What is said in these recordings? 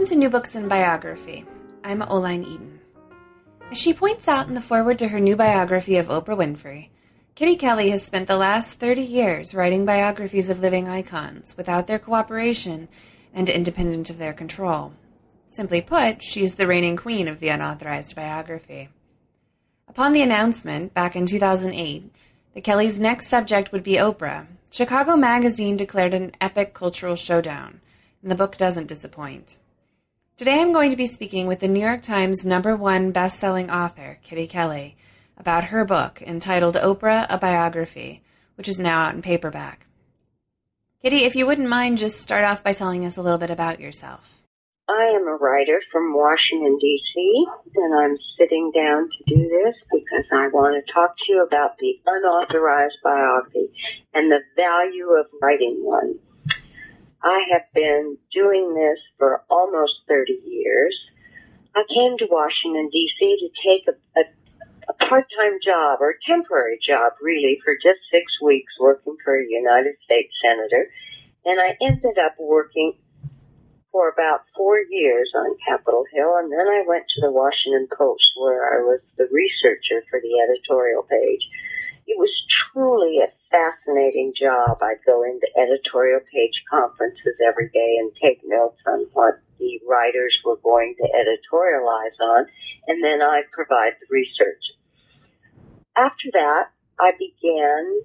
Welcome to New Books in Biography. I'm Oline Eaton. As she points out in the foreword to her new biography of Oprah Winfrey, Kitty Kelley has spent the last 30 years writing biographies of living icons without their cooperation and independent of their control. Simply put, she's the reigning queen of the unauthorized biography. Upon the announcement, back in 2008, that Kelley's next subject would be Oprah, Chicago Magazine declared an epic cultural showdown, and the book doesn't disappoint. Today I'm going to be speaking with the New York Times number one best-selling author, Kitty Kelley, about her book entitled Oprah, A Biography, which is now out in paperback. Kitty, if you wouldn't mind, just start off by telling us a little bit about yourself. I am a writer from Washington, D.C., and I'm sitting down to do this because I want to talk to you about the unauthorized biography and the value of writing one. I have been doing this for almost 30 years. I came to Washington, D.C. to take a, a, a part-time job or a temporary job, really, for just six weeks working for a United States senator. And I ended up working for about four years on Capitol Hill, and then I went to the Washington Post where I was the researcher for the editorial page. It was truly a fascinating job. I'd go into editorial page conferences every day and take notes on what the writers were going to editorialize on, and then I'd provide the research. After that, I began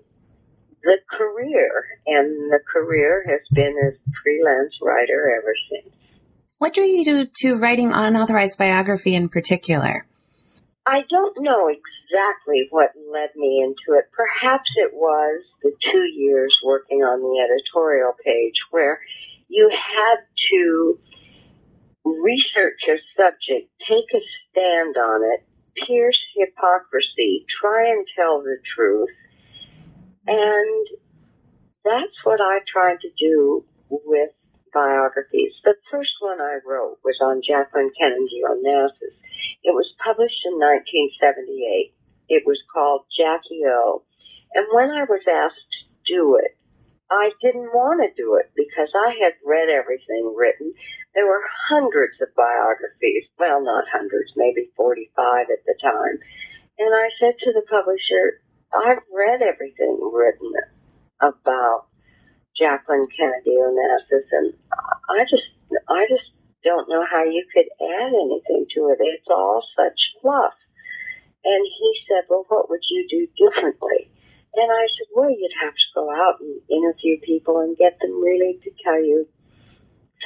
the career, and the career has been as freelance writer ever since. What drew you to, to writing unauthorized biography in particular? I don't know exactly what led me into it. Perhaps it was the two years working on the editorial page where you had to research a subject, take a stand on it, pierce hypocrisy, try and tell the truth, and that's what I tried to do with biographies. The first one I wrote was on Jacqueline Kennedy Onassis. It was published in 1978. It was called Jackie O. And when I was asked to do it, I didn't want to do it because I had read everything written. There were hundreds of biographies. Well, not hundreds, maybe 45 at the time. And I said to the publisher, I've read everything written about Jacqueline Kennedy Onassis, and I just, I just don't know how you could add anything to it. It's all such fluff. And he said, well, what would you do differently? And I said, well, you'd have to go out and interview people and get them really to tell you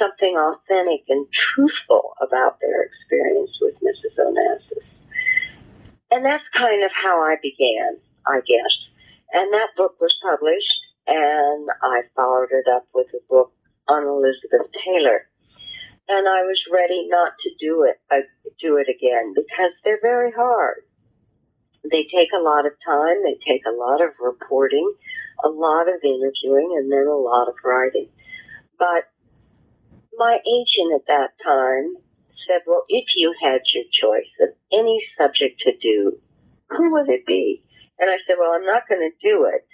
something authentic and truthful about their experience with Mrs. Onassis. And that's kind of how I began. I guess. And that book was published, and I followed it up with a book on Elizabeth Taylor. And I was ready not to do it, uh, do it again because they're very hard. They take a lot of time, they take a lot of reporting, a lot of interviewing, and then a lot of writing. But my agent at that time said, well, if you had your choice of any subject to do, who would it be? And I said, well, I'm not going to do it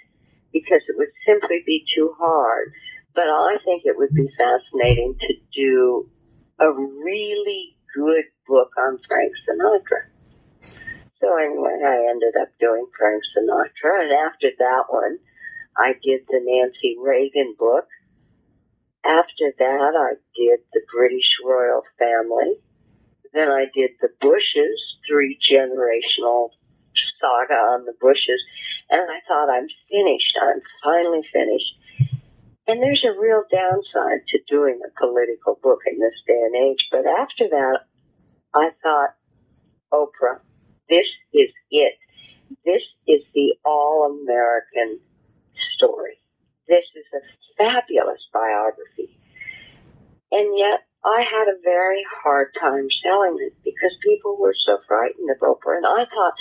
because it would simply be too hard. But I think it would be fascinating to do a really good book on Frank Sinatra. So anyway, I ended up doing Frank Sinatra. And after that one, I did the Nancy Reagan book. After that, I did the British royal family. Then I did the Bushes, three generational saga on the Bushes. And I thought, I'm finished. I'm finally finished. And there's a real downside to doing a political book in this day and age. But after that, I thought, Oprah, this is it. This is the all American story. This is a fabulous biography. And yet, I had a very hard time selling it because people were so frightened of Oprah. And I thought,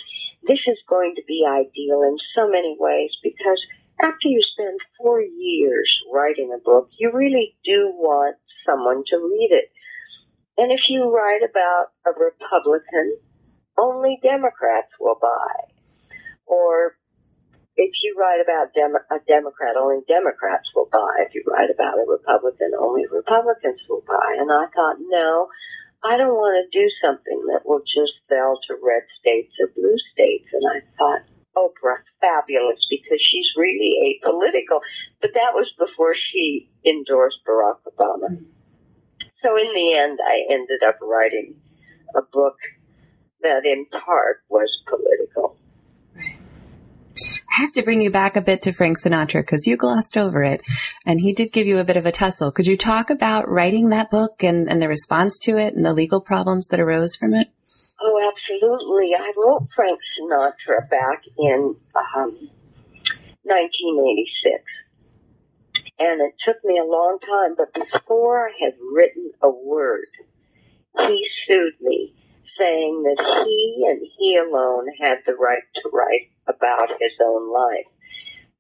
this is going to be ideal in so many ways because after you spend four years writing a book, you really do want someone to read it. And if you write about a Republican, only Democrats will buy. Or if you write about Dem- a Democrat, only Democrats will buy. If you write about a Republican, only Republicans will buy. And I thought, no, I don't want to do something that will just sell to red states or blue states. And I thought, Oprah, fabulous, because she's really apolitical. But that was before she endorsed Barack Obama. Mm-hmm. So in the end, I ended up writing a book that in part was political. I have to bring you back a bit to Frank Sinatra because you glossed over it and he did give you a bit of a tussle. Could you talk about writing that book and, and the response to it and the legal problems that arose from it? Oh, absolutely. I wrote Frank Sinatra back in um, 1986. And it took me a long time, but before I had written a word, he sued me, saying that he and he alone had the right to write about his own life.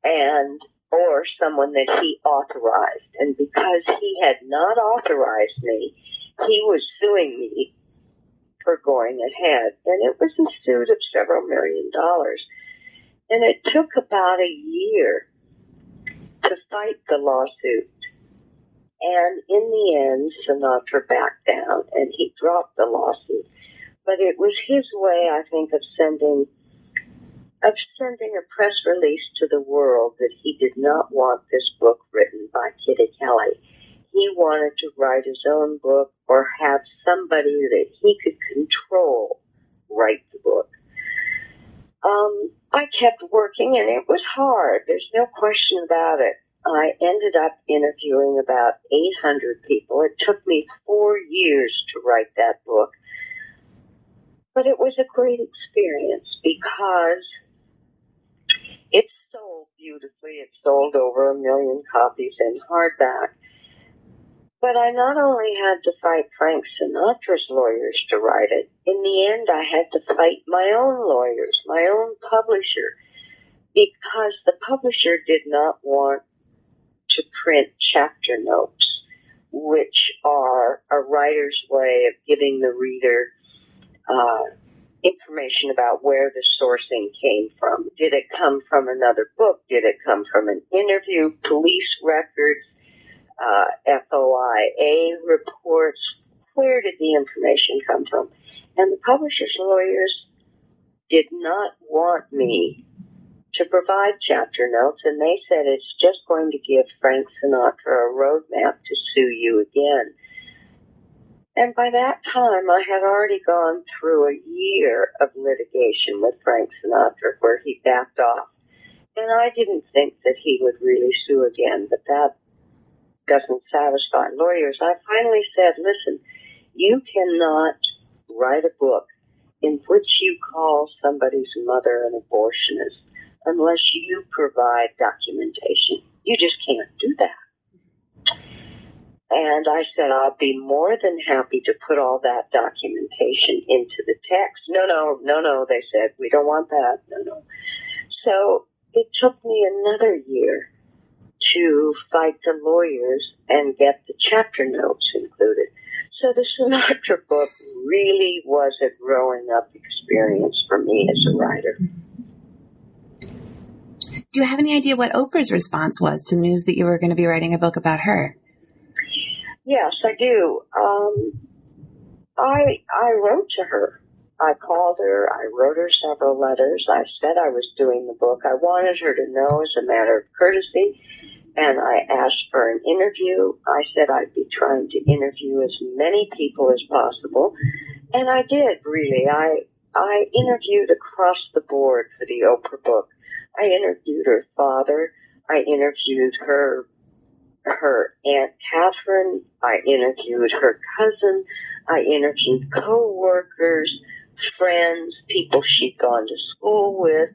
And or someone that he authorized. And because he had not authorized me, he was suing me for going ahead. And it was a suit of several million dollars. And it took about a year to fight the lawsuit. And in the end, Sinatra backed down and he dropped the lawsuit. But it was his way, I think, of sending of sending a press release to the world that he did not want this book written by Kitty Kelley he wanted to write his own book or have somebody that he could control write the book. Um, I kept working and it was hard. There's no question about it. I ended up interviewing about 800 people. It took me four years to write that book. But it was a great experience because it sold beautifully. It sold over a million copies in hardback. But I not only had to fight Frank Sinatra's lawyers to write it, in the end I had to fight my own lawyers, my own publisher, because the publisher did not want to print chapter notes, which are a writer's way of giving the reader uh, information about where the sourcing came from. Did it come from another book? Did it come from an interview? Police records? Uh, FOIA reports. Where did the information come from? And the publisher's lawyers did not want me to provide chapter notes, and they said it's just going to give Frank Sinatra a roadmap to sue you again. And by that time, I had already gone through a year of litigation with Frank Sinatra where he backed off. And I didn't think that he would really sue again, but that doesn't satisfy lawyers, I finally said, listen, you cannot write a book in which you call somebody's mother an abortionist unless you provide documentation. You just can't do that. And I said, I'll be more than happy to put all that documentation into the text. No, no, no, no, they said, we don't want that. No, no. So it took me another year to fight the lawyers and get the chapter notes included. So the Sinatra book really was a growing up experience for me as a writer. Do you have any idea what Oprah's response was to the news that you were going to be writing a book about her? Yes, I do. Um, I I wrote to her. I called her. I wrote her several letters. I said I was doing the book. I wanted her to know, as a matter of courtesy, and I asked for an interview. I said I'd be trying to interview as many people as possible, and I did really. I I interviewed across the board for the Oprah book. I interviewed her father. I interviewed her her aunt Catherine. I interviewed her cousin. I interviewed co-workers, friends, people she'd gone to school with.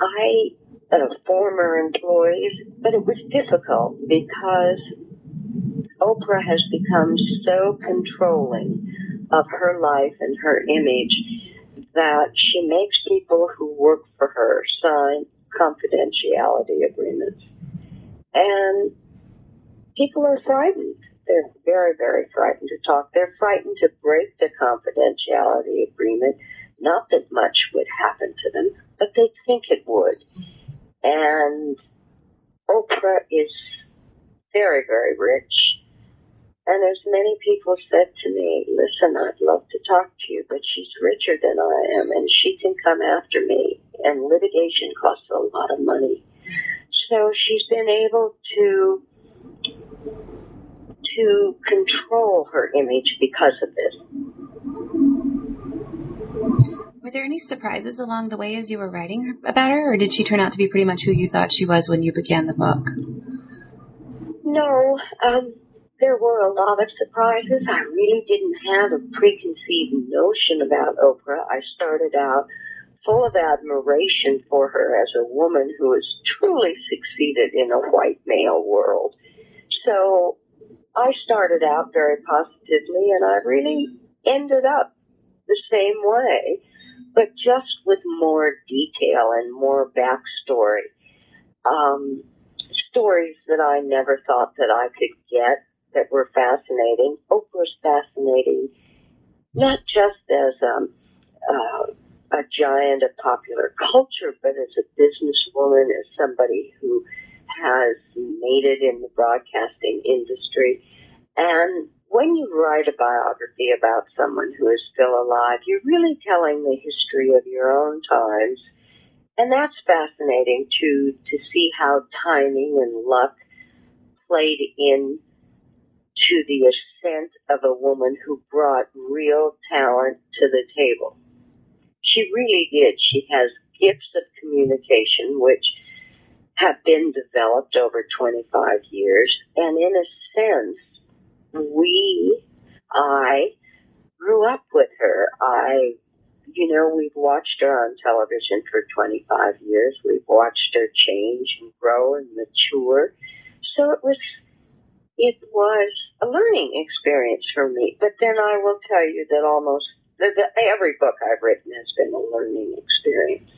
I of former employees, but it was difficult because Oprah has become so controlling of her life and her image that she makes people who work for her sign confidentiality agreements. And people are frightened. They're very, very frightened to talk. They're frightened to break the confidentiality agreement. Not that much would happen to them, but they think it would. And Oprah is very, very rich. And as many people said to me, listen, I'd love to talk to you, but she's richer than I am and she can come after me. And litigation costs a lot of money. So she's been able to to control her image because of this. Were there any surprises along the way as you were writing about her, or did she turn out to be pretty much who you thought she was when you began the book? No, um, there were a lot of surprises. I really didn't have a preconceived notion about Oprah. I started out full of admiration for her as a woman who has truly succeeded in a white male world. So I started out very positively and I really ended up the same way, but just with more detail and more backstory. Um, stories that I never thought that I could get that were fascinating. Oprah's fascinating, not just as um, uh, a giant of popular culture, but as a businesswoman, as somebody who has made it in the broadcasting industry. And when you write a biography about someone who is still alive, you're really telling the history of your own times. And that's fascinating to, to see how timing and luck played in to the ascent of a woman who brought real talent to the table. She really did. She has gifts of communication, which have been developed over 25 years. And in a sense, we, I, grew up with her. I, you know, we've watched her on television for 25 years. We've watched her change and grow and mature. So it was, it was a learning experience for me. But then I will tell you that almost the, the, every book I've written has been a learning experience.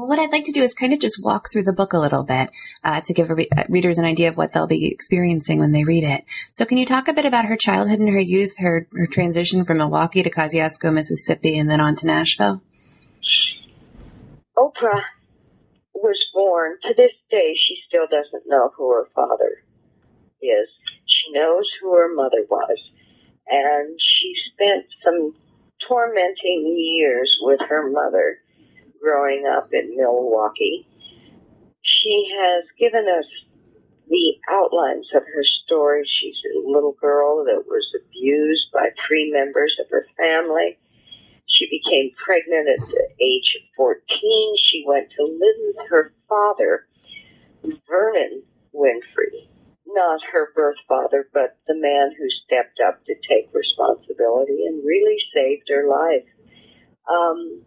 Well, what I'd like to do is kind of just walk through the book a little bit uh, to give re- uh, readers an idea of what they'll be experiencing when they read it. So, can you talk a bit about her childhood and her youth, her, her transition from Milwaukee to Kosciusko, Mississippi, and then on to Nashville? Oprah was born. To this day, she still doesn't know who her father is. She knows who her mother was and she spent some tormenting years with her mother growing up in Milwaukee. She has given us the outlines of her story. She's a little girl that was abused by three members of her family. She became pregnant at the age of 14. She went to live with her father, Vernon Winfrey not her birth father, but the man who stepped up to take responsibility and really saved her life. Um,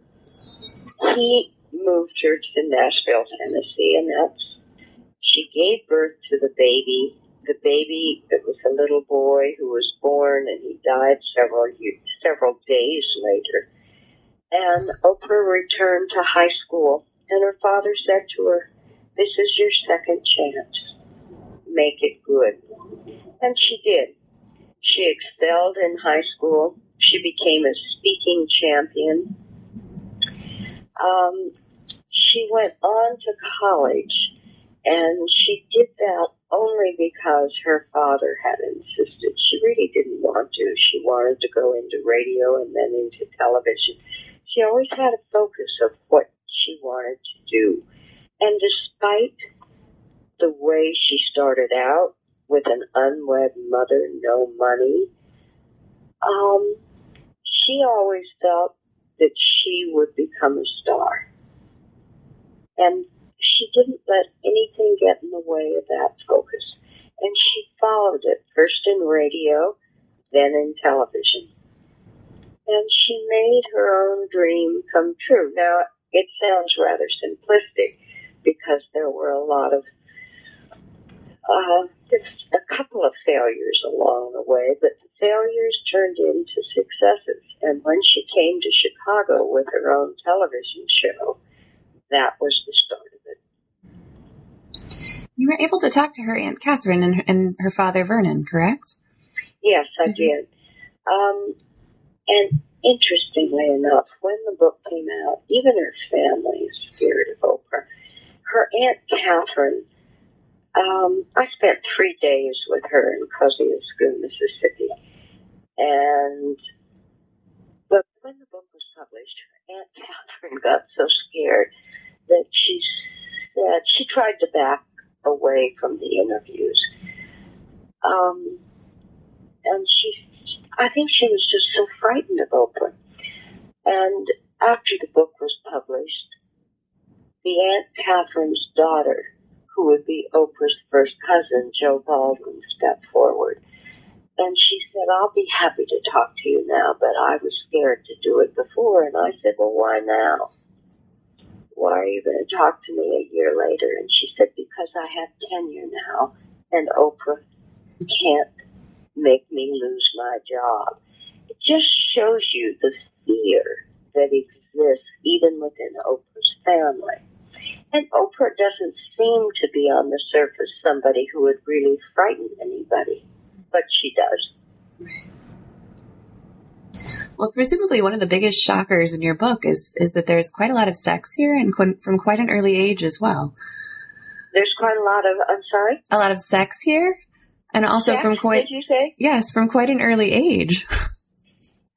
he moved her to Nashville, Tennessee, and that's she gave birth to the baby. The baby, it was a little boy who was born, and he died several several days later. And Oprah returned to high school, and her father said to her, "This is your second chance." make it good. And she did. She excelled in high school. She became a speaking champion. Um, she went on to college, and she did that only because her father had insisted. She really didn't want to. She wanted to go into radio and then into television. She always had a focus of what she wanted to do. And despite the way she started out with an unwed mother, no money, um, she always felt that she would become a star. And she didn't let anything get in the way of that focus. And she followed it, first in radio, then in television. And she made her own dream come true. Now, it sounds rather simplistic because there were a lot of uh, just a couple of failures along the way, but the failures turned into successes. And when she came to Chicago with her own television show, that was the start of it. You were able to talk to her Aunt Catherine and her, and her father Vernon, correct? Yes, I mm-hmm. did. Um, and interestingly enough, when the book came out, even her family is scared of Oprah. her Aunt Catherine, um, I spent three days with her in Kosciusko, Mississippi. And but when the book was published, Aunt Catherine got so scared that she said she tried to back away from the interviews. Um, and she, I think she was just so frightened of Oprah. And after the book was published, the Aunt Catherine's daughter, who would be Oprah's first cousin, Jo Baldwin, stepped forward. And she said, I'll be happy to talk to you now, but I was scared to do it before. And I said, well, why now? Why are you going to talk to me a year later? And she said, because I have tenure now, and Oprah can't make me lose my job. It just shows you the fear that exists even within Oprah's family. And Oprah doesn't seem to be on the surface somebody who would really frighten anybody, but she does. Well, presumably one of the biggest shockers in your book is is that there's quite a lot of sex here, and from quite an early age as well. There's quite a lot of. I'm sorry. A lot of sex here, and also sex, from quite. Did you say? Yes, from quite an early age.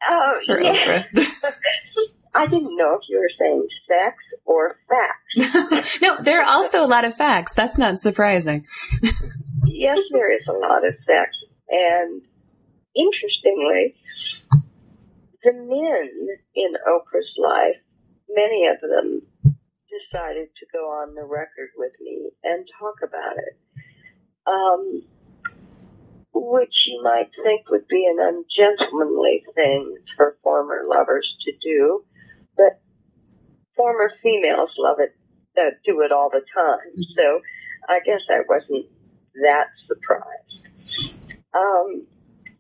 Oh, for yeah. Oprah. I didn't know if you were saying sex or facts. no, there are also a lot of facts. That's not surprising. yes, there is a lot of facts. And interestingly, the men in Oprah's life, many of them decided to go on the record with me and talk about it. Um, which you might think would be an ungentlemanly thing for former lovers to do, but former females love it, uh, do it all the time. So I guess I wasn't that surprised. Um,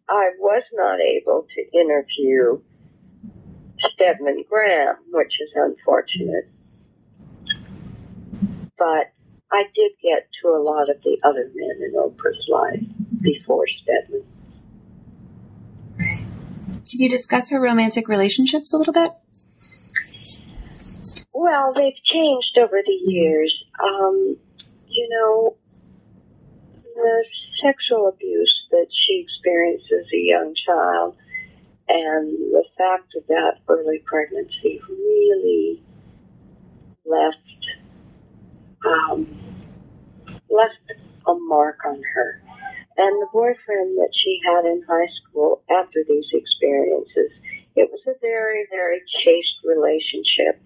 I was not able to interview Stedman Graham, which is unfortunate. But I did get to a lot of the other men in Oprah's life before Stedman. Can you discuss her romantic relationships a little bit? Well, they've changed over the years. Um, you know, the sexual abuse that she experienced as a young child and the fact of that early pregnancy really left um, left a mark on her. And the boyfriend that she had in high school after these experiences, it was a very, very chaste relationship.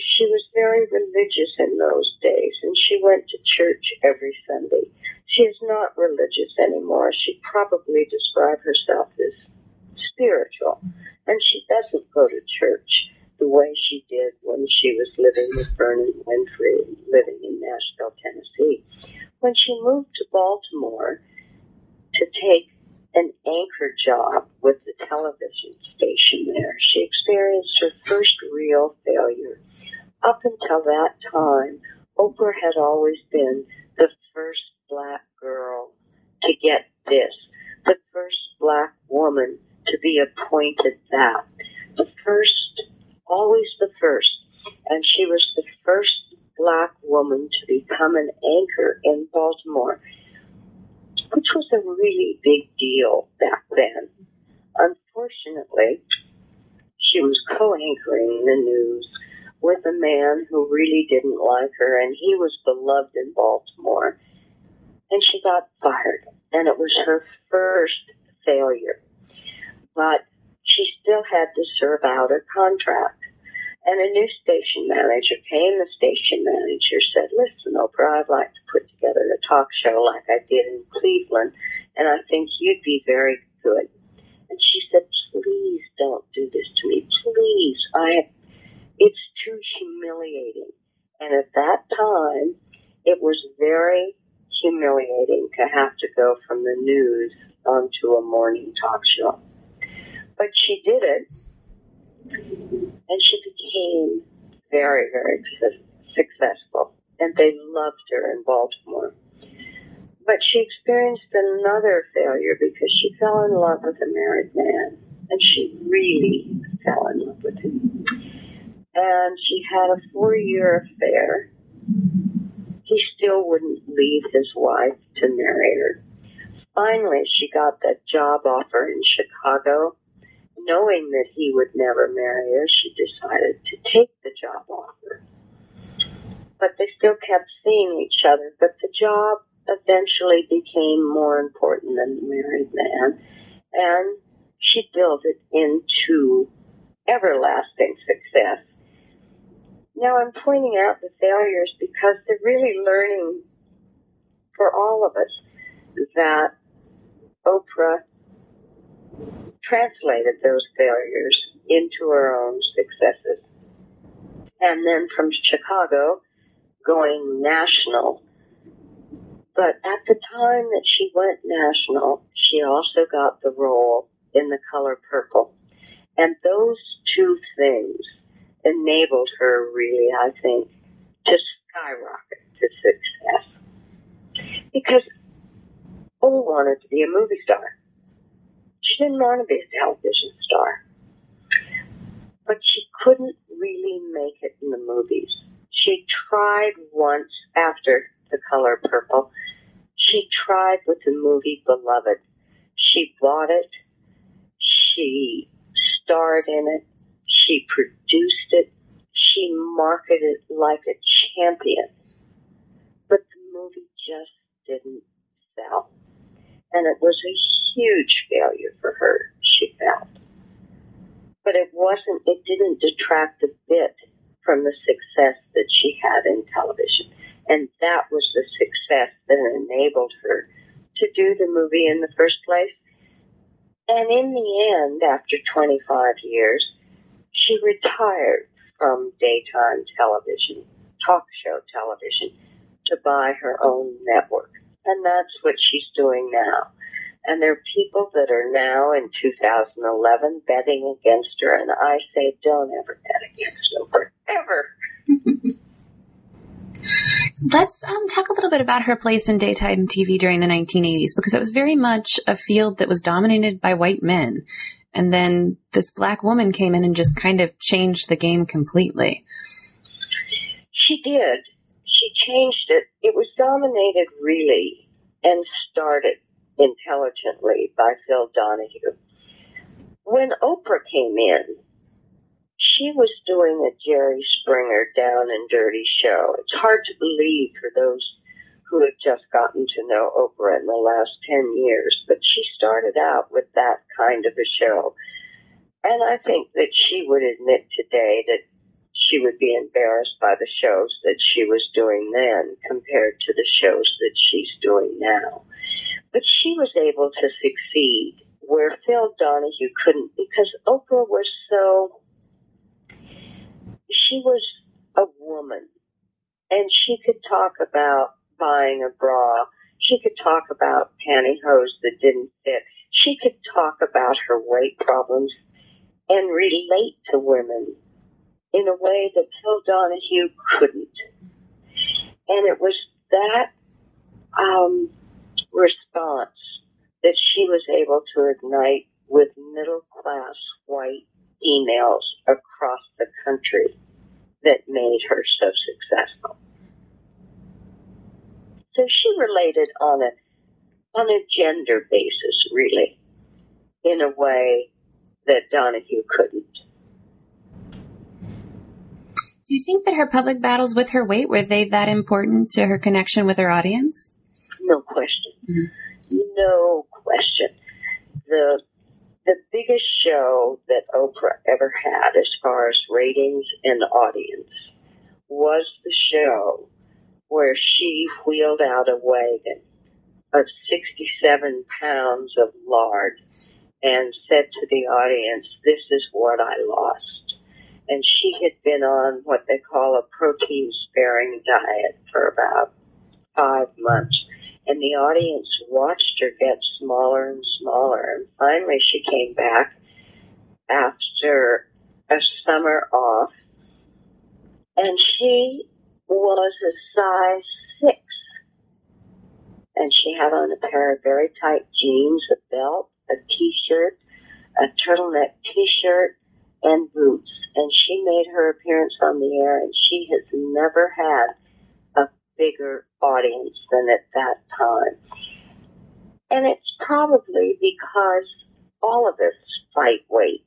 She was very religious in those days, and she went to church every Sunday. She is not religious anymore. She probably described herself as spiritual, and she doesn't go to church the way she did when she was living with Vernon Winfrey, living in Nashville, Tennessee. When she moved to Baltimore to take an anchor job with the television station there, she experienced her first real failure. Up until that time, Oprah had always been the first black girl to get this, the first black woman to be appointed that, the first always the first. And she was the first black woman to become an anchor in Baltimore, which was a really big deal back then. Unfortunately, she was co-anchoring the news with a man who really didn't like her, and he was beloved in Baltimore. And she got fired, and it was her first failure. But she still had to serve out her contract. And a new station manager came. The station manager said, Listen, Oprah, I'd like to put together a talk show like I did in Cleveland, and I think you'd be very good. And she said, Please don't do this to me. Please. I it's too humiliating. And at that time, it was very humiliating to have to go from the news onto a morning talk show. But she did it, and she became very, very successful. And they loved her in Baltimore. But she experienced another failure because she fell in love with a married man. And she really fell in love with him. And she had a four year affair he still wouldn't leave his wife to marry her. Finally, she got that job offer in Chicago. Knowing that he would never marry her, she decided to take the job offer. But they still kept seeing each other, but the job eventually became more important than the married man, and she built it into everlasting success. Now I'm pointing out the failures because they're really learning for all of us that Oprah translated those failures into her own successes. And then from Chicago, going national. But at the time that she went national, she also got the role in The Color Purple. And those two things enabled her really, I think, to skyrocket to success. Because O wanted to be a movie star. She didn't want to be a television star. But she couldn't really make it in the movies. She tried once after The Color Purple. She tried with the movie Beloved. She bought it. She starred in it. She produced it. She marketed it like a champion. But the movie just didn't sell. And it was a huge failure for her, she felt. But it wasn't, it didn't detract a bit from the success that she had in television. And that was the success that enabled her to do the movie in the first place. And in the end, after 25 years, she retired from daytime television, talk show television, to buy her own network. And that's what she's doing now. And there are people that are now in 2011 betting against her, and I say don't ever bet against her, ever. Let's um, talk a little bit about her place in daytime TV during the 1980s, because it was very much a field that was dominated by white men. And then this black woman came in and just kind of changed the game completely. She did she changed it. It was dominated really and started intelligently by Phil Donahue. When Oprah came in, she was doing a Jerry Springer down and dirty show. It's hard to believe for those who have just gotten to know Oprah in the last 10 years, but she started out with that kind of a show. And I think that she would admit today that she would be embarrassed by the shows that she was doing then compared to the shows that she's doing now. But she was able to succeed where Phil Donahue couldn't because Oprah was so, she was a woman and she could talk about buying a bra. She could talk about pantyhose that didn't fit. She could talk about her weight problems and relate to women in a way that Phil Donahue couldn't. And it was that um, response that she was able to ignite with middle class white females across the country that made her so successful. So she related on a on a gender basis, really, in a way that Donahue couldn't. Do you think that her public battles with her weight were they that important to her connection with her audience? No question. Mm-hmm. No question. The the biggest show that Oprah ever had as far as ratings and audience was the show where she wheeled out a wagon of 67 pounds of lard and said to the audience, this is what I lost and she had been on what they call a protein sparing diet for about five months. And the audience watched her get smaller and smaller. And finally, she came back after a summer off, and she was a size six. And she had on a pair of very tight jeans, a belt, a t-shirt, a turtleneck t-shirt, and boots. And she made her appearance on the air, and she has never had a bigger audience than at that time. And it's probably because all of us fight weight.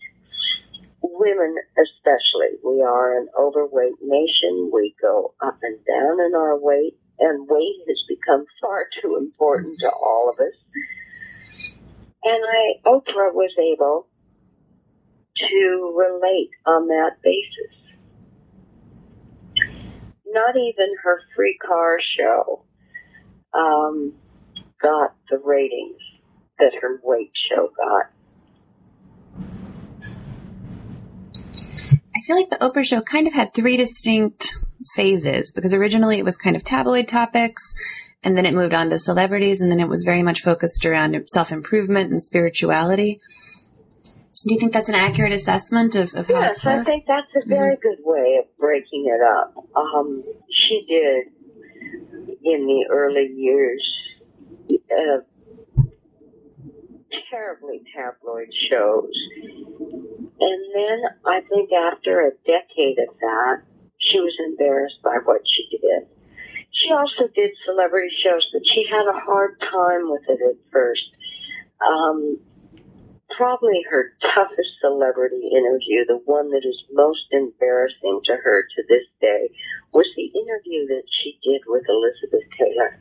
Women especially. We are an overweight nation. We go up and down in our weight, and weight has become far too important to all of us. And I, Oprah was able to relate on that basis. Not even her free car show um, got the ratings that her weight show got. I feel like the Oprah show kind of had three distinct phases because originally it was kind of tabloid topics and then it moved on to celebrities and then it was very much focused around self improvement and spirituality. Do you think that's an accurate assessment of, of how? Yes, I think that's a very mm-hmm. good way of breaking it up. Um, she did in the early years uh, terribly tabloid shows. And then I think after a decade of that, she was embarrassed by what she did. She also did celebrity shows, but she had a hard time with it at first. Um, probably her toughest celebrity interview, the one that is most embarrassing to her to this day, was the interview that she did with Elizabeth Taylor.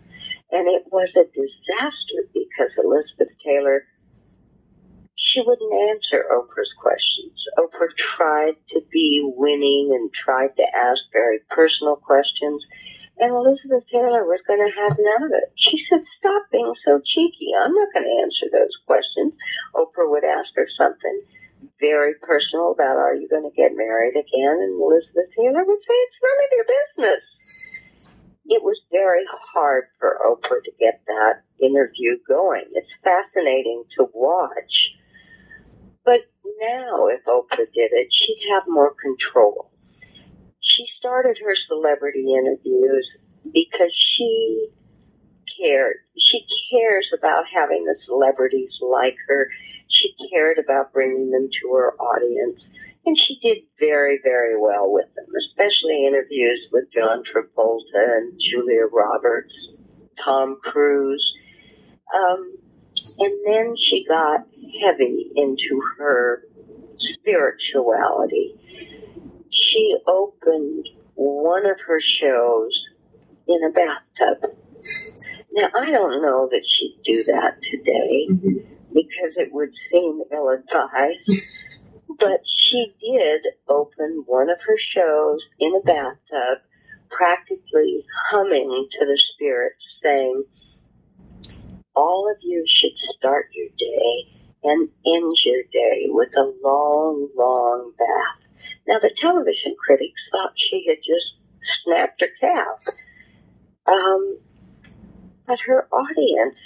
And it was a disaster because Elizabeth Taylor she wouldn't answer Oprah's questions. Oprah tried to be winning and tried to ask very personal questions. And Elizabeth Taylor was going to have none of it. She said, Stop being so cheeky. I'm not going to answer those questions. Oprah would ask her something very personal about, Are you going to get married again? And Elizabeth Taylor would say, It's none of your business. It was very hard for Oprah to get that interview going. It's fascinating to watch but now, if Oprah did it, she'd have more control. She started her celebrity interviews because she cared. She cares about having the celebrities like her. She cared about bringing them to her audience. And she did very, very well with them, especially interviews with John Travolta and Julia Roberts, Tom Cruise. Um, and then she got heavy into her spirituality. She opened one of her shows in a bathtub. Now, I don't know that she'd do that today mm-hmm. because it would seem ill advised, but she did open one of her shows in a bathtub, practically humming to the spirits, saying, all of you should start your day and end your day with a long, long bath. Now, the television critics thought she had just snapped her cap. Um, but her audience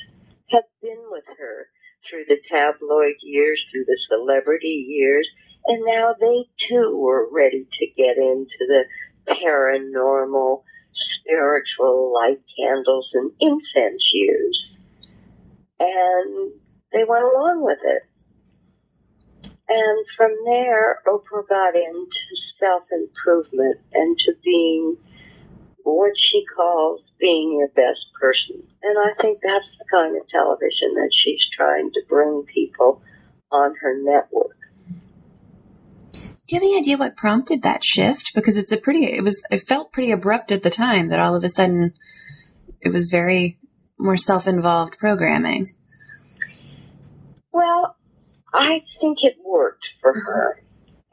had been with her through the tabloid years, through the celebrity years, and now they too were ready to get into the paranormal, spiritual light candles and incense years and they went along with it. And from there, Oprah got into self improvement and to being what she calls being your best person. And I think that's the kind of television that she's trying to bring people on her network. Do you have any idea what prompted that shift? Because it's a pretty, it was, it felt pretty abrupt at the time that all of a sudden it was very more self-involved programming? Well, I think it worked for her.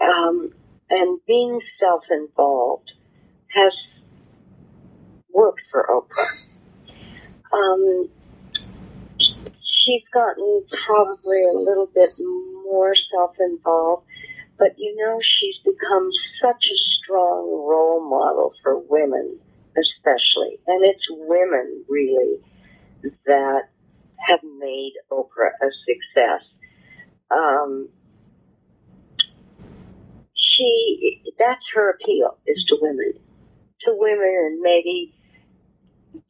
Um, and being self-involved has worked for Oprah. Um, she's gotten probably a little bit more self-involved, but you know, she's become such a strong role model for women, especially. And it's women, really, that have made Oprah a success. Um, she, that's her appeal, is to women. To women and maybe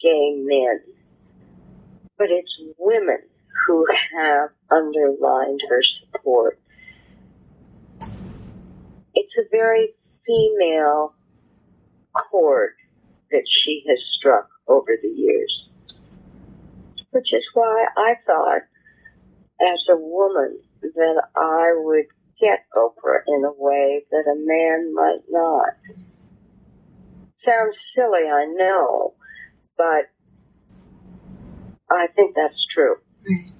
gay men. But it's women who have underlined her support. It's a very female chord that she has struck over the years. Which is why I thought, as a woman, that I would get Oprah in a way that a man might not. Sounds silly, I know, but I think that's true. Right.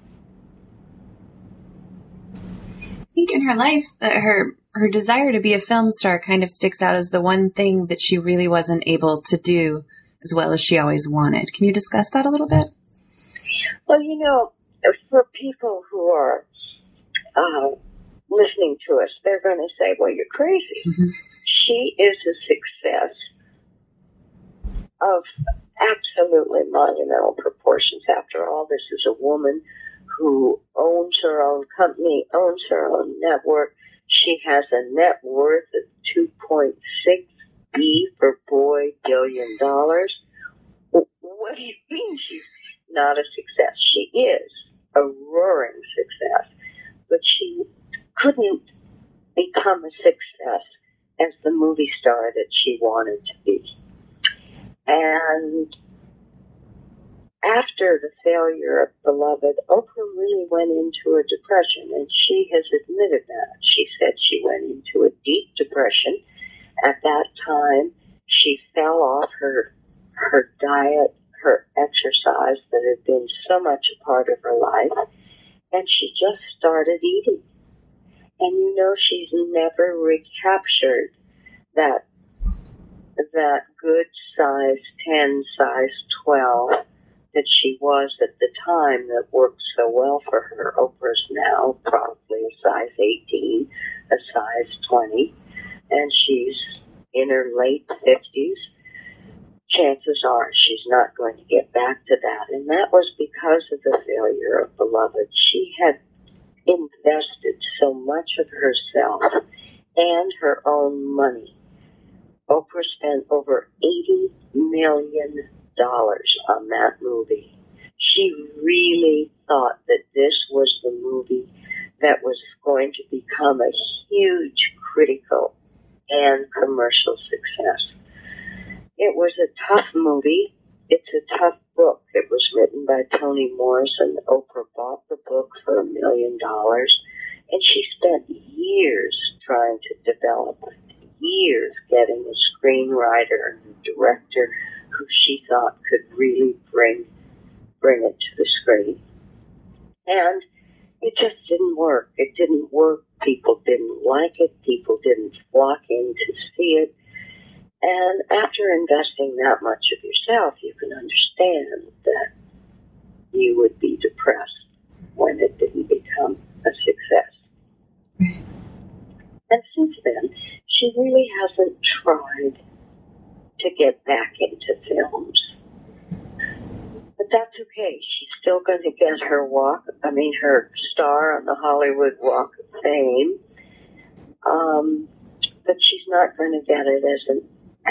I think in her life that her her desire to be a film star kind of sticks out as the one thing that she really wasn't able to do as well as she always wanted. Can you discuss that a little bit? Well, you know, for people who are uh, listening to us, they're going to say, well, you're crazy. Mm-hmm. She is a success of absolutely monumental proportions. After all, this is a woman who owns her own company, owns her own network. She has a net worth of 2.6 B for boy billion dollars. What do you mean she's not a success? She is a roaring success, but she couldn't become a success as the movie star that she wanted to be. And after the failure of Beloved, Oprah really went into a depression, and she has admitted that. She said she went into a deep depression. At that time, she fell off her her diet, her exercise that had been so much a part of her life, and she just started eating. And you know, she's never recaptured that that good size 10, size 12 that she was at the time that worked so well for her. Oprah's now probably a size 18, a size 20, and she's in her late 50s. Chances are she's not going to get back to that. And that was because of the failure of Beloved. She had invested so much of herself and her own money Oprah spent over $80 million on that movie. She really thought that this was the movie that was going to become a huge critical and commercial success. It was a tough movie. It's a tough book. It was written by Toni Morrison. Oprah bought the book for a million dollars, and she spent years trying to develop years getting a screenwriter and a director who she thought could really bring bring it to the screen. And it just didn't work. It didn't work. People didn't like it. People didn't flock in to see it. And after investing that much of yourself, you can understand that you would be depressed when it didn't become a success. And since then, she really hasn't tried to get back into films. But that's okay. She's still going to get her walk, I mean, her star on the Hollywood Walk of Fame. Um, but she's not going to get it as an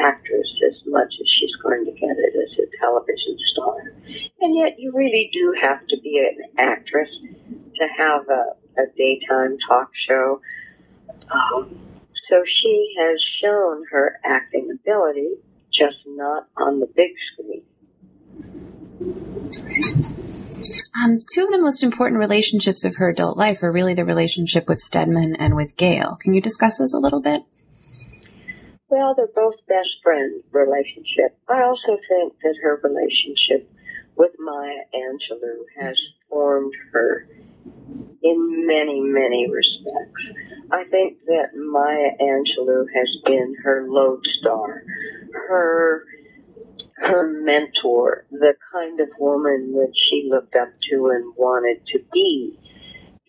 actress as much as she's going to get it as a television star. And yet, you really do have to be an actress to have a, a daytime talk show. Um, so she has shown her acting ability, just not on the big screen. Um, two of the most important relationships of her adult life are really the relationship with Stedman and with Gail. Can you discuss those a little bit? Well, they're both best friend relationship. I also think that her relationship with Maya Angelou has formed her in many, many respects. I think that Maya Angelou has been her lodestar, her her mentor, the kind of woman that she looked up to and wanted to be.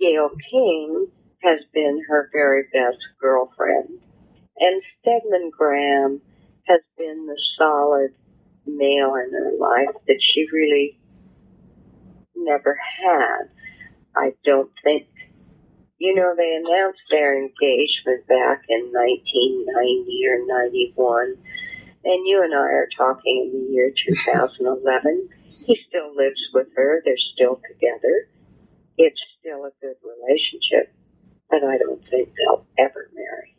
Gail King has been her very best girlfriend. And Stedman Graham has been the solid male in her life that she really never had. I don't think, you know, they announced their engagement back in 1990 or 91, and you and I are talking in the year 2011. he still lives with her. They're still together. It's still a good relationship, but I don't think they'll ever marry.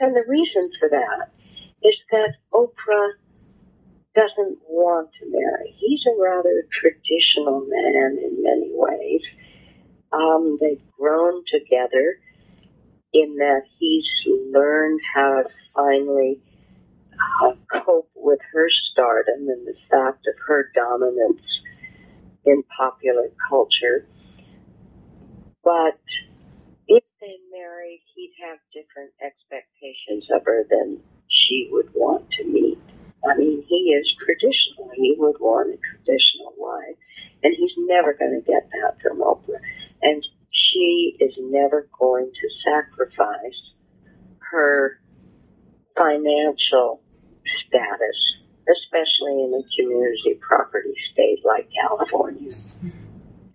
And the reason for that is that Oprah doesn't want to marry. He's a rather traditional man in many ways. Um, they've grown together in that he's learned how to finally uh, cope with her stardom and the fact of her dominance in popular culture. But they married, he'd have different expectations of her than she would want to meet. I mean, he is traditional. He would want a traditional wife, and he's never going to get that from Oprah. And she is never going to sacrifice her financial status, especially in a community property state like California.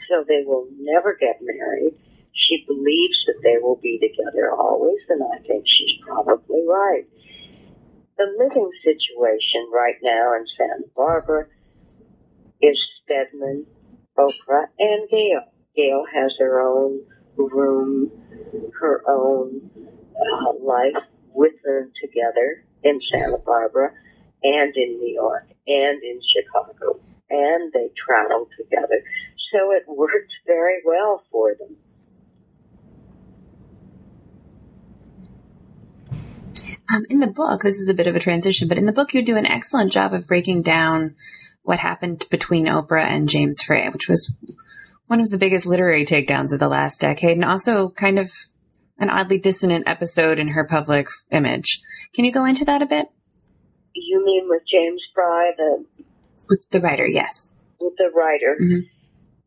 So they will never get married. She believes that they will be together always, and I think she's probably right. The living situation right now in Santa Barbara is Stedman, Oprah, and Gail. Gail has her own room, her own uh, life with them together in Santa Barbara and in New York and in Chicago. And they travel together. So it worked very well for them. Um, in the book, this is a bit of a transition, but in the book, you do an excellent job of breaking down what happened between Oprah and James Frey, which was one of the biggest literary takedowns of the last decade, and also kind of an oddly dissonant episode in her public image. Can you go into that a bit? You mean with James Frey, the with the writer? Yes, with the writer. Mm-hmm.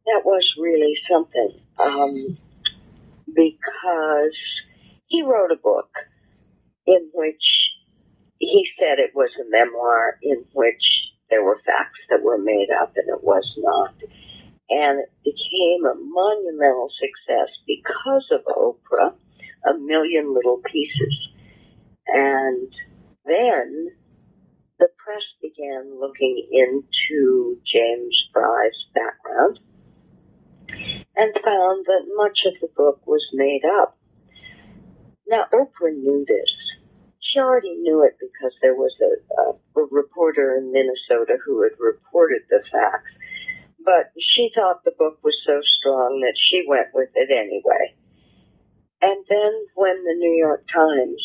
That was really something um, because he wrote a book in which he said it was a memoir in which there were facts that were made up and it was not. And it became a monumental success because of Oprah, a million little pieces. And then the press began looking into James Frey's background and found that much of the book was made up. Now, Oprah knew this she already knew it because there was a, a, a reporter in Minnesota who had reported the facts. But she thought the book was so strong that she went with it anyway. And then when the New York Times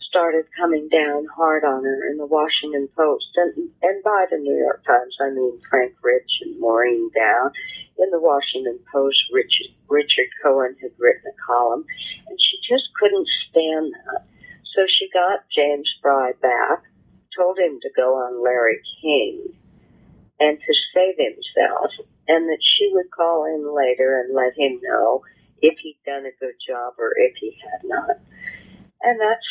started coming down hard on her in the Washington Post, and, and by the New York Times, I mean Frank Rich and Maureen Dowd. In the Washington Post, Richard, Richard Cohen had written a column, and she just couldn't stand that. So she got James Frey back, told him to go on Larry King and to save himself, and that she would call in later and let him know if he'd done a good job or if he had not. And that's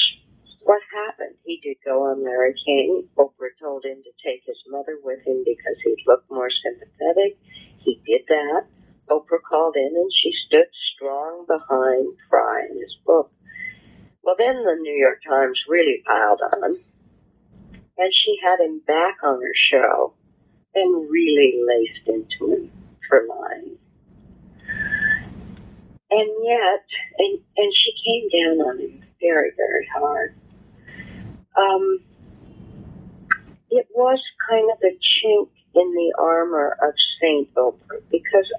what happened. He did go on Larry King. Oprah told him to take his mother with him because he'd look more sympathetic. He did that. Oprah called in and she stood strong behind Frey in his book. Well, then the New York Times really piled on, and she had him back on her show and really laced into him for lying. And yet, and, and she came down on him very, very hard. Um, it was kind of a chink in the armor of Saint Oprah because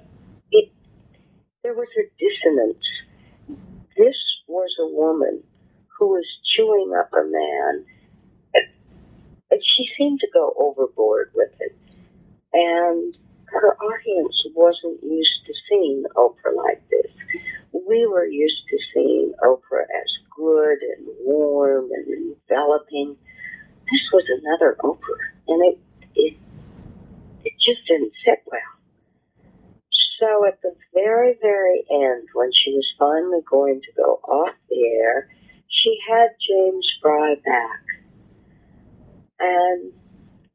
it there was a dissonance. This was a woman who was chewing up a man. And she seemed to go overboard with it. And her audience wasn't used to seeing Oprah like this. We were used to seeing Oprah as good and warm and enveloping. This was another Oprah, and it it it just didn't sit well. So at the very, very end, when she was finally going to go off the air, she had James Frey back. And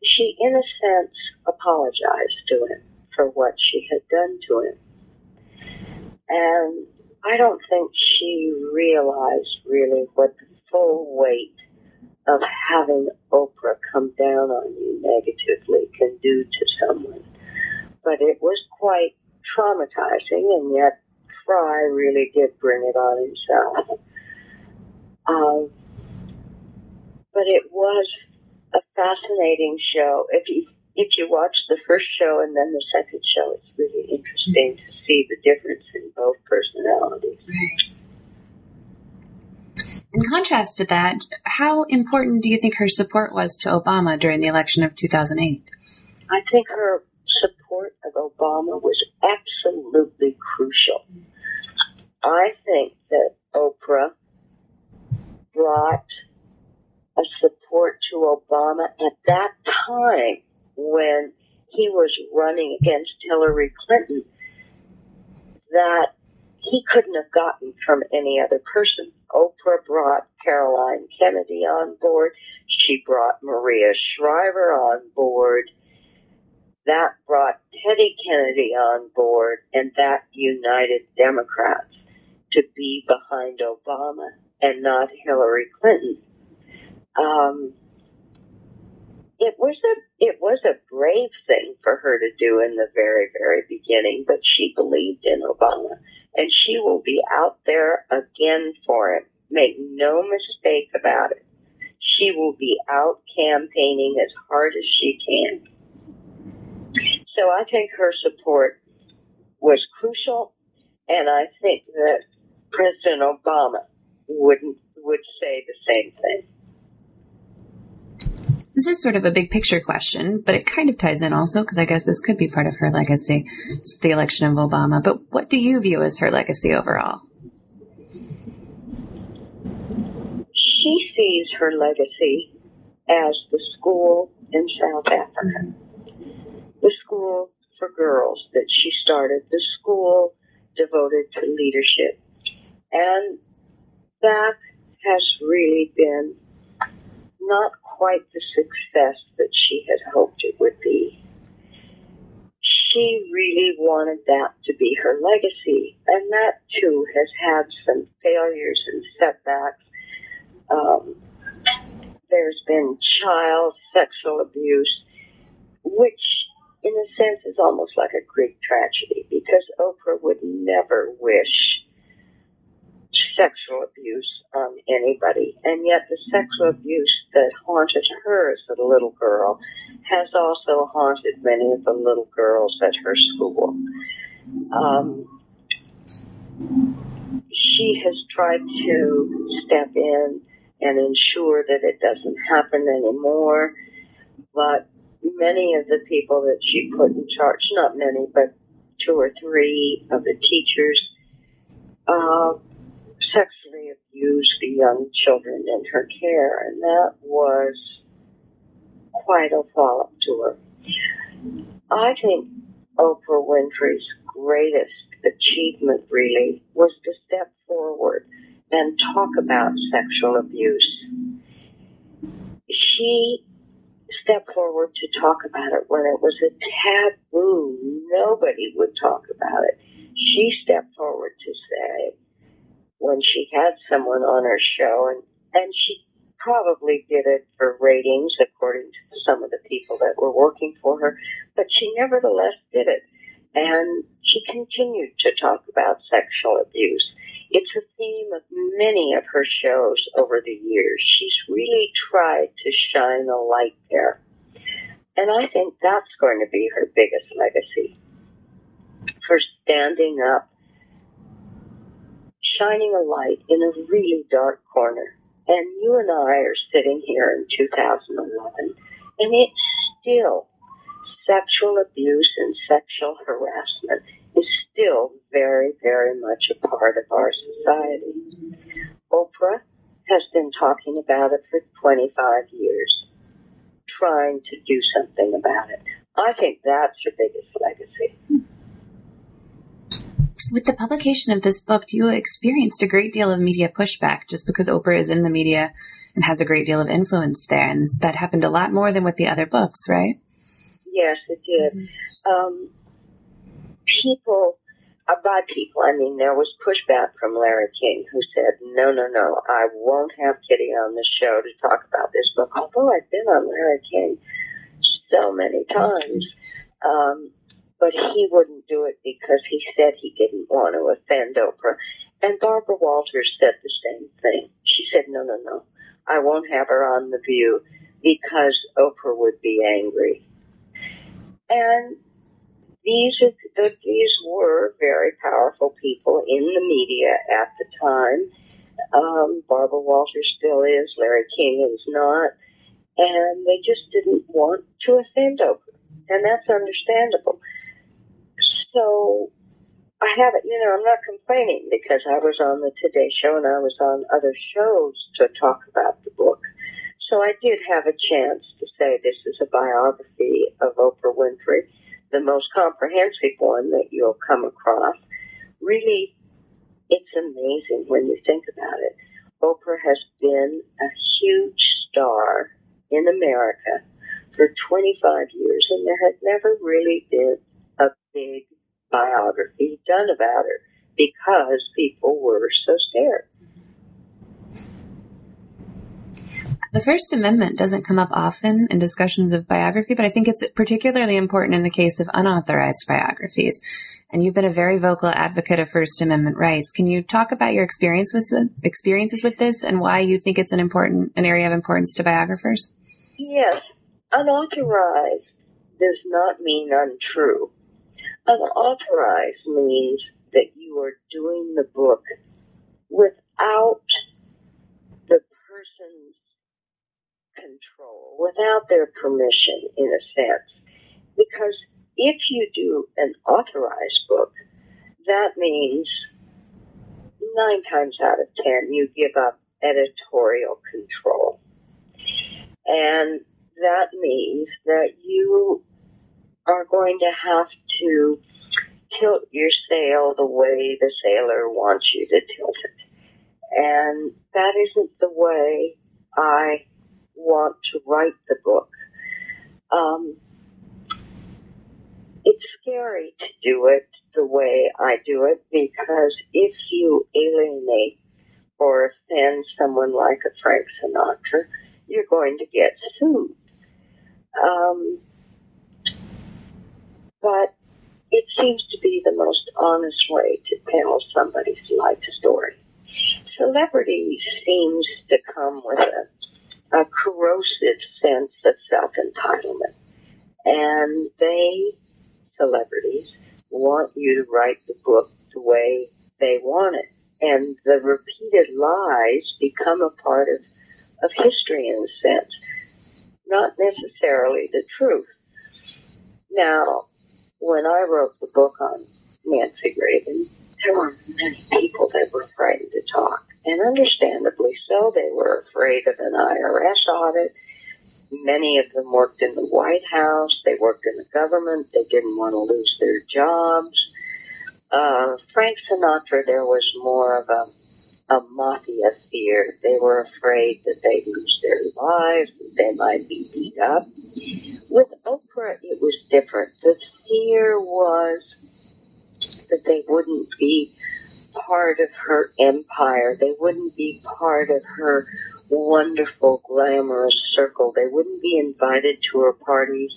she, in a sense, apologized to him for what she had done to him. And I don't think she realized really what the full weight of having Oprah come down on you negatively can do to someone. But it was quite traumatizing, and yet Frey really did bring it on himself. Um, but it was a fascinating show. If you if you watch the first show and then the second show, it's really interesting to see the difference in both personalities. Right. In contrast to that, how important do you think her support was to Obama during the election of 2008? I think her support of Obama was absolutely crucial. I think that Oprah brought a support to Obama at that time when he was running against Hillary Clinton that he couldn't have gotten from any other person. Oprah brought Caroline Kennedy on board. She brought Maria Shriver on board. That brought Teddy Kennedy on board, and that united Democrats to be behind Obama and not Hillary Clinton. Um, it was a it was a brave thing for her to do in the very very beginning, but she believed in Obama, and she will be out there again for him. Make no mistake about it. She will be out campaigning as hard as she can. So I think her support was crucial, and I think that President Obama wouldn't would say the same thing. This is sort of a big picture question, but it kind of ties in also because I guess this could be part of her legacy. It's the election of Obama. But what do you view as her legacy overall? She sees her legacy as the school in South Africa, the school for girls that she started, the school devoted to leadership. And that has really been not quite the success that she had hoped it would be. She really wanted that to be her legacy, and that too has had some failures and setbacks. Um, there's been child sexual abuse, which in a sense is almost like a Greek tragedy because Oprah would never wish sexual abuse on anybody. And yet the sexual abuse that haunted her as a little girl has also haunted many of the little girls at her school. Um, she has tried to step in and ensure that it doesn't happen anymore. But many of the people that she put in charge, not many, but two or three of the teachers, uh, abused the young children in her care, and that was quite a follow to her. I think Oprah Winfrey's greatest achievement really was to step forward and talk about sexual abuse. She stepped forward to talk about it when it was a taboo. Nobody would talk about it. She stepped forward to say, when she had someone on her show, and and she probably did it for ratings, according to some of the people that were working for her. But she nevertheless did it, and she continued to talk about sexual abuse. It's a theme of many of her shows over the years. She's really tried to shine a light there. And I think that's going to be her biggest legacy for standing up shining a light in a really dark corner. And you and I are sitting here in 2011, and it's still sexual abuse and sexual harassment is still very, very much a part of our society. Oprah has been talking about it for 25 years, trying to do something about it. I think that's her biggest legacy with the publication of this book, you experienced a great deal of media pushback just because Oprah is in the media and has a great deal of influence there. And that happened a lot more than with the other books, right? Yes, it did. Mm-hmm. Um, people, uh, by people, I mean there was pushback from Larry King who said, no, no, no, I won't have Kitty on the show to talk about this book. Although I've been on Larry King so many times. Um, but he wouldn't do it because he said he didn't want to offend Oprah. And Barbara Walters said the same thing. She said, no, no, no. I won't have her on The View because Oprah would be angry. And these these were very powerful people in the media at the time. Um, Barbara Walters still is, Larry King is not, and they just didn't want to offend Oprah, and that's understandable. So I haven't, you know, I'm not complaining because I was on the Today Show and I was on other shows to talk about the book. So I did have a chance to say this is a biography of Oprah Winfrey the most comprehensive one that you'll come across. Really, it's amazing when you think about it. Oprah has been a huge star in America for 25 years, and there has never really been a big biography done about her because people were so scared. The First Amendment doesn't come up often in discussions of biography, but I think it's particularly important in the case of unauthorized biographies. And you've been a very vocal advocate of First Amendment rights. Can you talk about your experience with experiences with this and why you think it's an important an area of importance to biographers? Yes, unauthorized does not mean untrue. Unauthorized means that you are doing the book without the person's control, without their permission, in a sense. Because if you do an authorized book, that means nine times out of ten you give up editorial control. And that means that you are going to have to tilt your sail the way the sailor wants you to tilt it. And that isn't the way I want to write the book. Um, it's scary to do it the way I do it because if you alienate or offend someone like a Frank Sinatra, you're going to get sued. Um, but it seems to be the most honest way to tell somebody's life story. Celebrity seems to come with a a corrosive sense of self entitlement. And they, celebrities, want you to write the book the way they want it. And the repeated lies become a part of, of history in a sense, not necessarily the truth. Now, when I wrote the book on Nancy Reagan, there were many people that were frightened to talk. And understandably so, they were afraid of an IRS audit. Many of them worked in the White House. They worked in the government. They didn't want to lose their jobs. Uh, Frank Sinatra, there was more of a, a mafia fear. They were afraid that they'd lose their lives, that they might be beat up. With Oprah, it was different. The fear was that they wouldn't be part of her empire. They wouldn't be part of her wonderful, glamorous circle. They wouldn't be invited to her parties.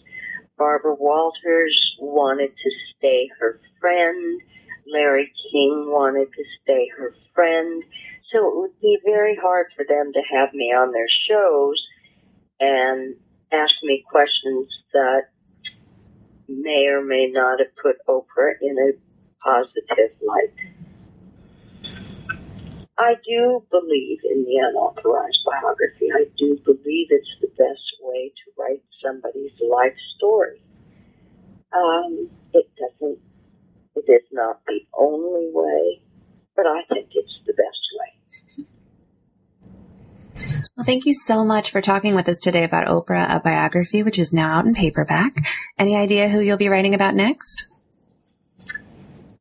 Barbara Walters wanted to stay her friend. Larry King wanted to stay her friend. So it would be very hard for them to have me on their shows and ask me questions that may or may not have put Oprah in a positive light. I do believe in the unauthorized biography. I do believe it's the best way to write somebody's life story. Um, it doesn't, it is not the only way, but I think it's the best way. Well, thank you so much for talking with us today about Oprah, a biography, which is now out in paperback. Any idea who you'll be writing about next?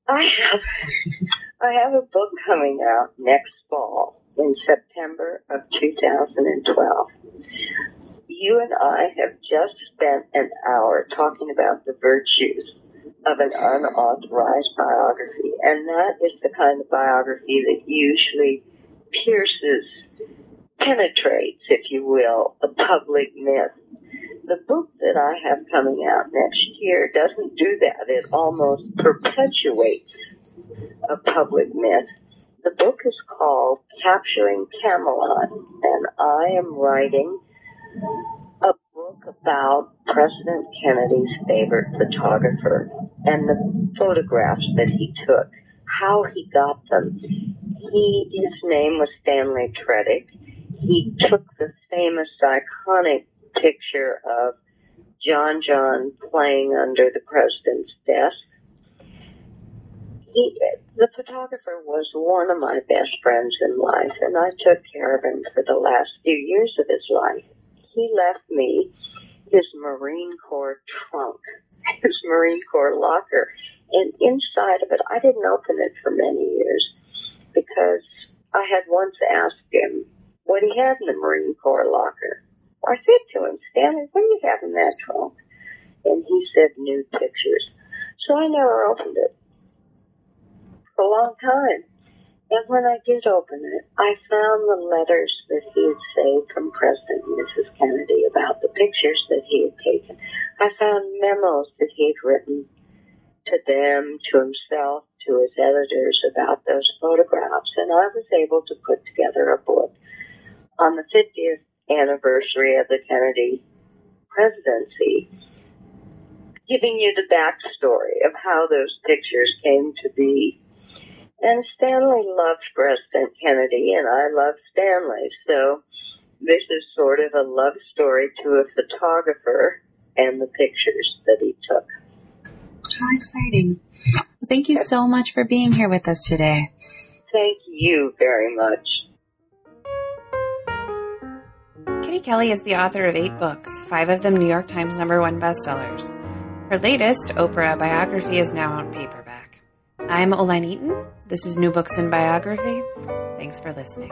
I have. I have a book coming out next fall in September of 2012. You and I have just spent an hour talking about the virtues of an unauthorized biography, and that is the kind of biography that usually pierces, penetrates, if you will, a public myth. The book that I have coming out next year doesn't do that. It almost perpetuates a public myth. The book is called Capturing Camelot, and I am writing a book about President Kennedy's favorite photographer and the photographs that he took, how he got them. He, his name was Stanley Tretick. He took the famous, iconic picture of John John playing under the president's desk. He, the photographer was one of my best friends in life, and I took care of him for the last few years of his life. He left me his Marine Corps trunk, his Marine Corps locker, and inside of it, I didn't open it for many years because I had once asked him what he had in the Marine Corps locker. I said to him, Stanley, what do you have in that trunk? And he said, nude pictures. So I never opened it for a long time. And when I did open it, I found the letters that he had saved from President and Mrs. Kennedy about the pictures that he had taken. I found memos that he had written to them, to himself, to his editors about those photographs. And I was able to put together a book on the 50th anniversary of the Kennedy presidency, giving you the backstory of how those pictures came to be. And Stanley loved President Kennedy, and I love Stanley. So this is sort of a love story to a photographer and the pictures that he took. How exciting. Well, thank you so much for being here with us today. Thank you very much. Kitty Kelley is the author of eight books, five of them New York Times number one bestsellers. Her latest, Oprah biography, is now on paperback. I'm Oline Eaton. This is New Books in Biography. Thanks for listening.